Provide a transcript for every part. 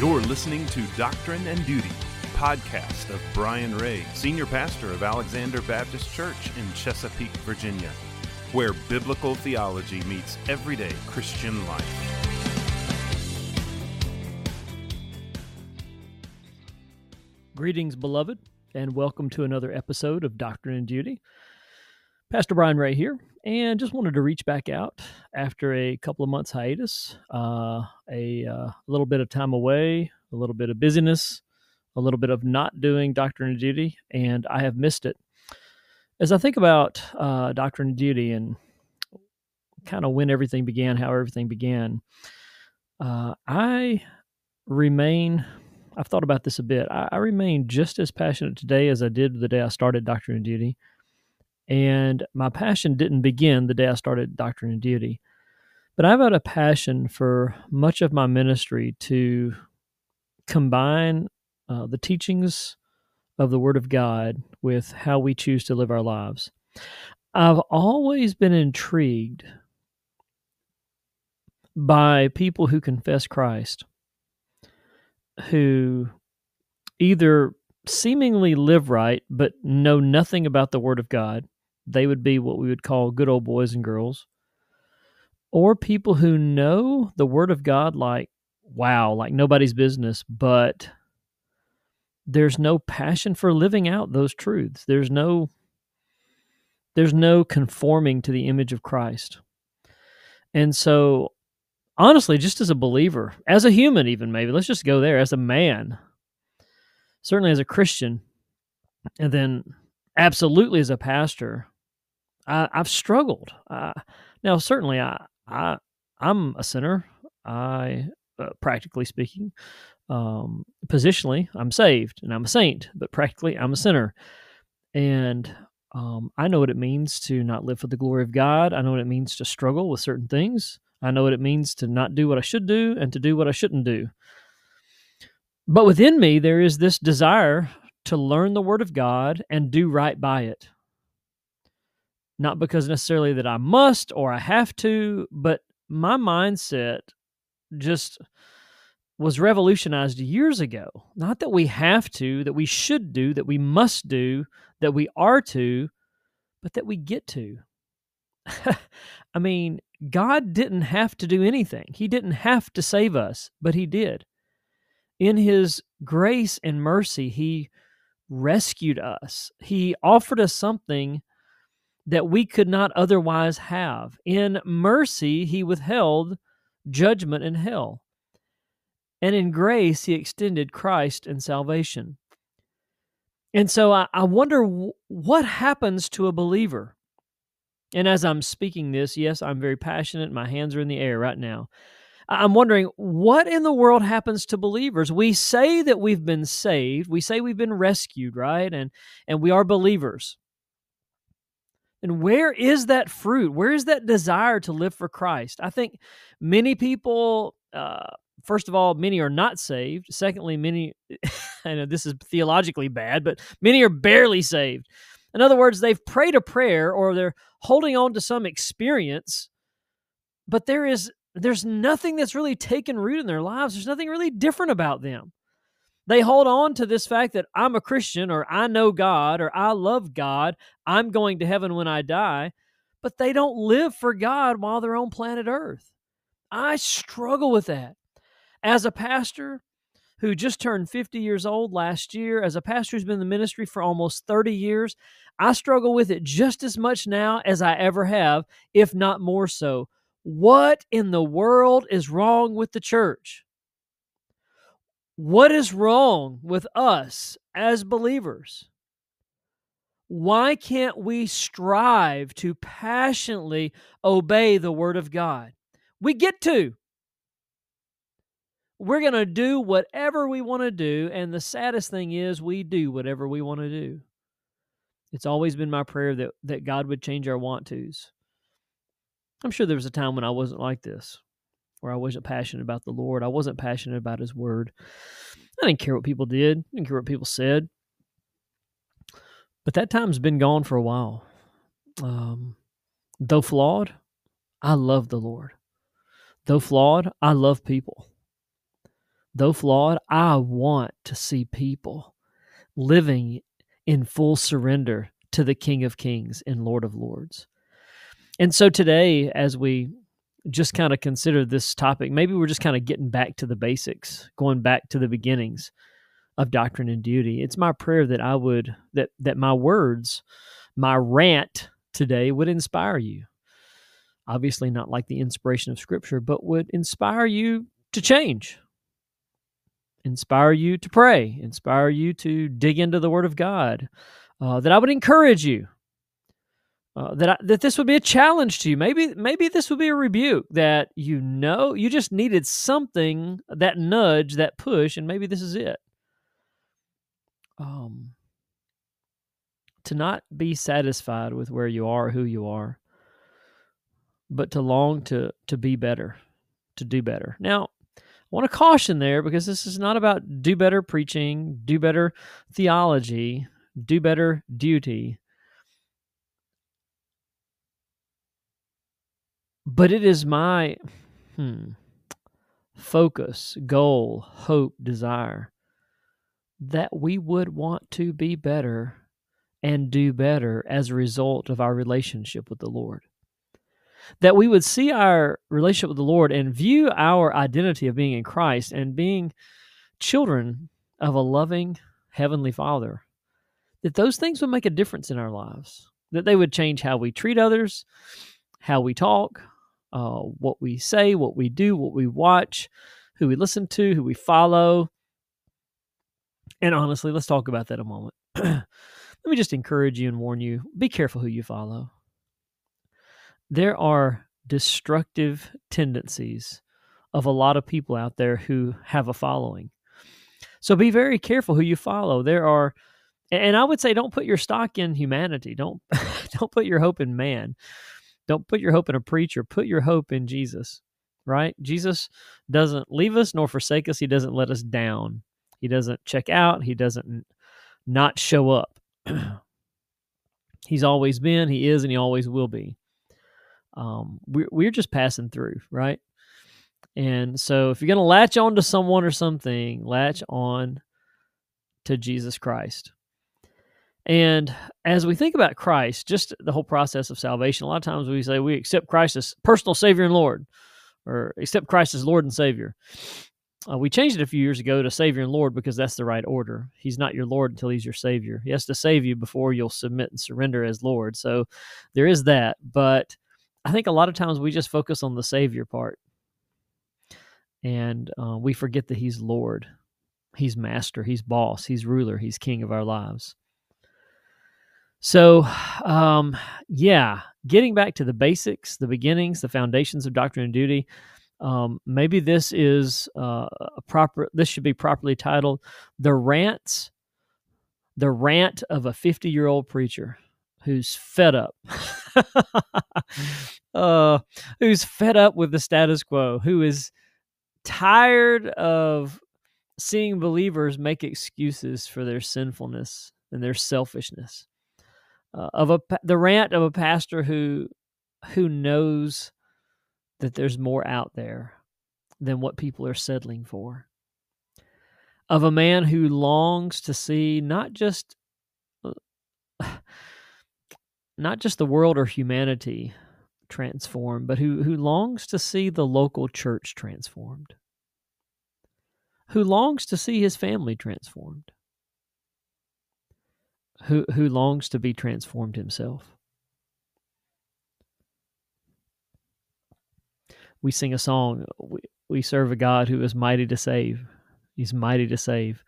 You're listening to Doctrine and Duty, podcast of Brian Ray, senior pastor of Alexander Baptist Church in Chesapeake, Virginia, where biblical theology meets everyday Christian life. Greetings, beloved, and welcome to another episode of Doctrine and Duty. Pastor Brian Ray here, and just wanted to reach back out after a couple of months hiatus, uh, a uh, little bit of time away, a little bit of busyness, a little bit of not doing Doctrine and Duty, and I have missed it. As I think about uh, Doctrine and Duty and kind of when everything began, how everything began, uh, I remain I've thought about this a bit. I, I, remain just as passionate today as I did the day I started Doctrine and Duty. And my passion didn't begin the day I started Doctrine and Duty. But I've had a passion for much of my ministry to combine uh, the teachings of the Word of God with how we choose to live our lives. I've always been intrigued by people who confess Christ who either seemingly live right but know nothing about the Word of God. They would be what we would call good old boys and girls. Or people who know the Word of God like, wow, like nobody's business, but there's no passion for living out those truths. There's no there's no conforming to the image of Christ. And so honestly, just as a believer, as a human, even maybe, let's just go there, as a man, certainly as a Christian, and then absolutely as a pastor, I, have struggled. Uh, now, certainly, I, I, I'm a sinner. I, uh, practically speaking, um, positionally, I'm saved and I'm a saint, but practically, I'm a sinner. And um, I know what it means to not live for the glory of God. I know what it means to struggle with certain things. I know what it means to not do what I should do and to do what I shouldn't do. But within me, there is this desire to learn the Word of God and do right by it. Not because necessarily that I must or I have to, but my mindset just was revolutionized years ago. Not that we have to, that we should do, that we must do, that we are to, but that we get to. I mean, God didn't have to do anything. He didn't have to save us, but He did. In His grace and mercy, He rescued us. He offered us something that we could not otherwise have. In mercy, He withheld judgment and hell. And in grace, He extended Christ and salvation. And so I, I wonder w- what happens to a believer and as I'm speaking this, yes, I'm very passionate. My hands are in the air right now. I'm wondering what in the world happens to believers. We say that we've been saved. We say we've been rescued, right? And and we are believers. And where is that fruit? Where is that desire to live for Christ? I think many people, uh, first of all, many are not saved. Secondly, many, I know this is theologically bad, but many are barely saved. In other words, they've prayed a prayer or they're holding on to some experience, but there is there's nothing that's really taken root in their lives. There's nothing really different about them. They hold on to this fact that I'm a Christian or I know God or I love God. I'm going to heaven when I die, but they don't live for God while they're on planet Earth. I struggle with that. As a pastor, who just turned 50 years old last year. As a pastor who's been in the ministry for almost 30 years, I struggle with it just as much now as I ever have, if not more so. What in the world is wrong with the church? What is wrong with us as believers? Why can't we strive to passionately obey the Word of God? We get to. We're going to do whatever we want to do. And the saddest thing is, we do whatever we want to do. It's always been my prayer that, that God would change our want tos. I'm sure there was a time when I wasn't like this, where I wasn't passionate about the Lord. I wasn't passionate about His Word. I didn't care what people did, I didn't care what people said. But that time's been gone for a while. Um, though flawed, I love the Lord. Though flawed, I love people. though flawed, I want to see people living in full surrender to the King of Kings and Lord of Lords. And so today, as we just kind of consider this topic, maybe we're just kind of getting back to the basics, going back to the beginnings of doctrine and duty. It's my prayer that I would that that my words, my rant today would inspire you. Obviously not like the inspiration of scripture, but would inspire you to change. Inspire you to pray, inspire you to dig into the word of God. Uh, that I would encourage you uh, that I, that this would be a challenge to you. Maybe maybe this would be a rebuke that you know you just needed something that nudge, that push, and maybe this is it. Um, to not be satisfied with where you are, who you are, but to long to to be better, to do better. Now, I want to caution there because this is not about do better preaching, do better theology, do better duty But it is my hmm, focus, goal, hope, desire that we would want to be better and do better as a result of our relationship with the Lord. That we would see our relationship with the Lord and view our identity of being in Christ and being children of a loving Heavenly Father. That those things would make a difference in our lives. That they would change how we treat others, how we talk, uh, what we say, what we do, what we watch, who we listen to, who we follow. And honestly, let's talk about that a moment. Let me just encourage you and warn you be careful who you follow. There are destructive tendencies of a lot of people out there who have a following. So be very careful who you follow. There are and I would say don't put your stock in humanity. Don't don't put your hope in man. Don't put your hope in a preacher, put your hope in Jesus, right? Jesus doesn't leave us nor forsake us. He doesn't let us down. He doesn't check out. He doesn't not show up. He's always been, he is, and he always will be. Um, we're, we're just passing through, right? And so if you're going to latch on to someone or something, latch on to Jesus Christ. And as we think about Christ, just the whole process of salvation, a lot of times we say we accept Christ as personal Savior and Lord, or accept Christ as Lord and Savior. Uh, we changed it a few years ago to Savior and Lord because that's the right order. He's not your Lord until He's your Savior. He has to save you before you'll submit and surrender as Lord. So there is that. But I think a lot of times we just focus on the Savior part and uh, we forget that He's Lord. He's Master. He's Boss. He's Ruler. He's King of our lives. So, um, yeah, getting back to the basics, the beginnings, the foundations of doctrine and duty. Um, maybe this is uh, a proper. This should be properly titled "The Rants." The rant of a fifty-year-old preacher who's fed up, uh, who's fed up with the status quo, who is tired of seeing believers make excuses for their sinfulness and their selfishness uh, of a the rant of a pastor who who knows that there's more out there than what people are settling for. Of a man who longs to see not just uh, not just the world or humanity transformed but who who longs to see the local church transformed. Who longs to see his family transformed who who longs to be transformed himself. We sing a song. We, we serve a God who is mighty to save. He's mighty to save.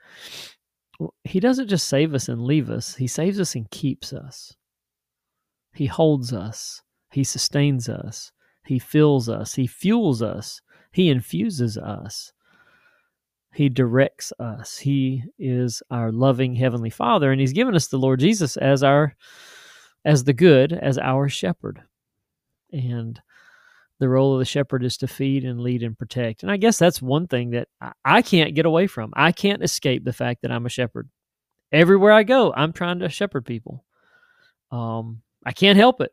He doesn't just save us and leave us, He saves us and keeps us. He holds us, He sustains us, He fills us, He fuels us, He infuses us. He directs us. He is our loving heavenly Father, and He's given us the Lord Jesus as our as the good, as our shepherd. And the role of the shepherd is to feed and lead and protect. And I guess that's one thing that I can't get away from. I can't escape the fact that I'm a shepherd. Everywhere I go, I'm trying to shepherd people. Um, I can't help it.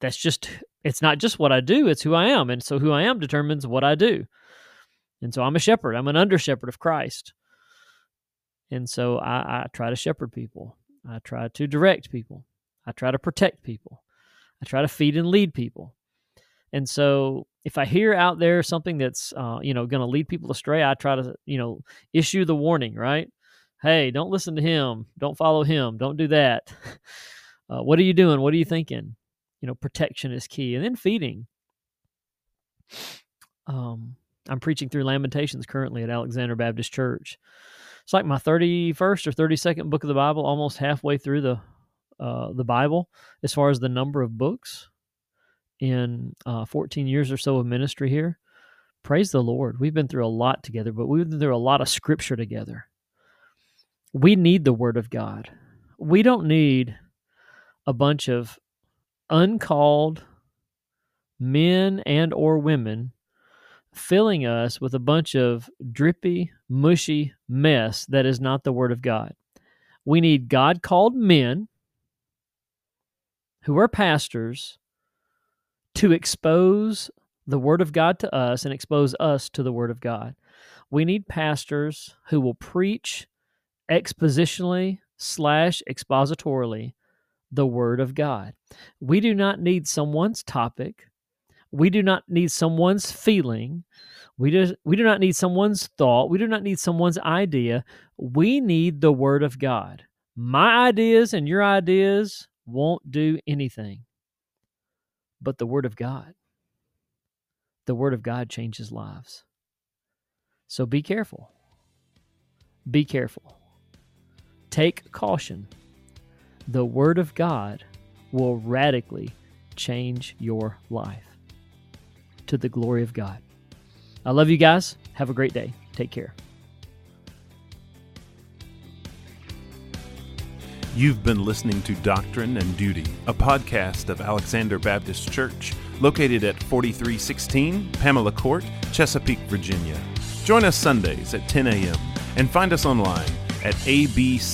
That's just it's not just what I do, it's who I am. And so who I am determines what I do. And so I'm a shepherd. I'm an under shepherd of Christ. And so I, I try to shepherd people. I try to direct people. I try to protect people. I try to feed and lead people. And so if I hear out there something that's uh, you know going to lead people astray, I try to you know issue the warning. Right? Hey, don't listen to him. Don't follow him. Don't do that. Uh, what are you doing? What are you thinking? You know, protection is key, and then feeding. Um, I'm preaching through Lamentations currently at Alexander Baptist Church. It's like my 31st or 32nd book of the Bible, almost halfway through the uh, the Bible as far as the number of books in uh, 14 years or so of ministry here. Praise the Lord. We've been through a lot together, but we've been through a lot of scripture together. We need the Word of God. We don't need a bunch of uncalled men and or women filling us with a bunch of drippy, mushy mess that is not the Word of God. We need God called men who are pastors to expose the Word of God to us and expose us to the Word of God. We need pastors who will preach expositionally slash expositorily the Word of God. We do not need someone's topic. We do not need someone's feeling. We do, we do not need someone's thought. We do not need someone's idea. We need the Word of God. My ideas and your ideas won't do anything but the Word of God. The Word of God changes lives. So be careful. Be careful. Take caution. The Word of God will radically change your life to the glory of God. I love you guys. Have a great day. Take care. You've been listening to Doctrine and Duty, a podcast of Alexander Baptist Church, located at 4316 Pamela Court, Chesapeake, Virginia. Join us Sundays at 10 a.m. and find us online at abch.org.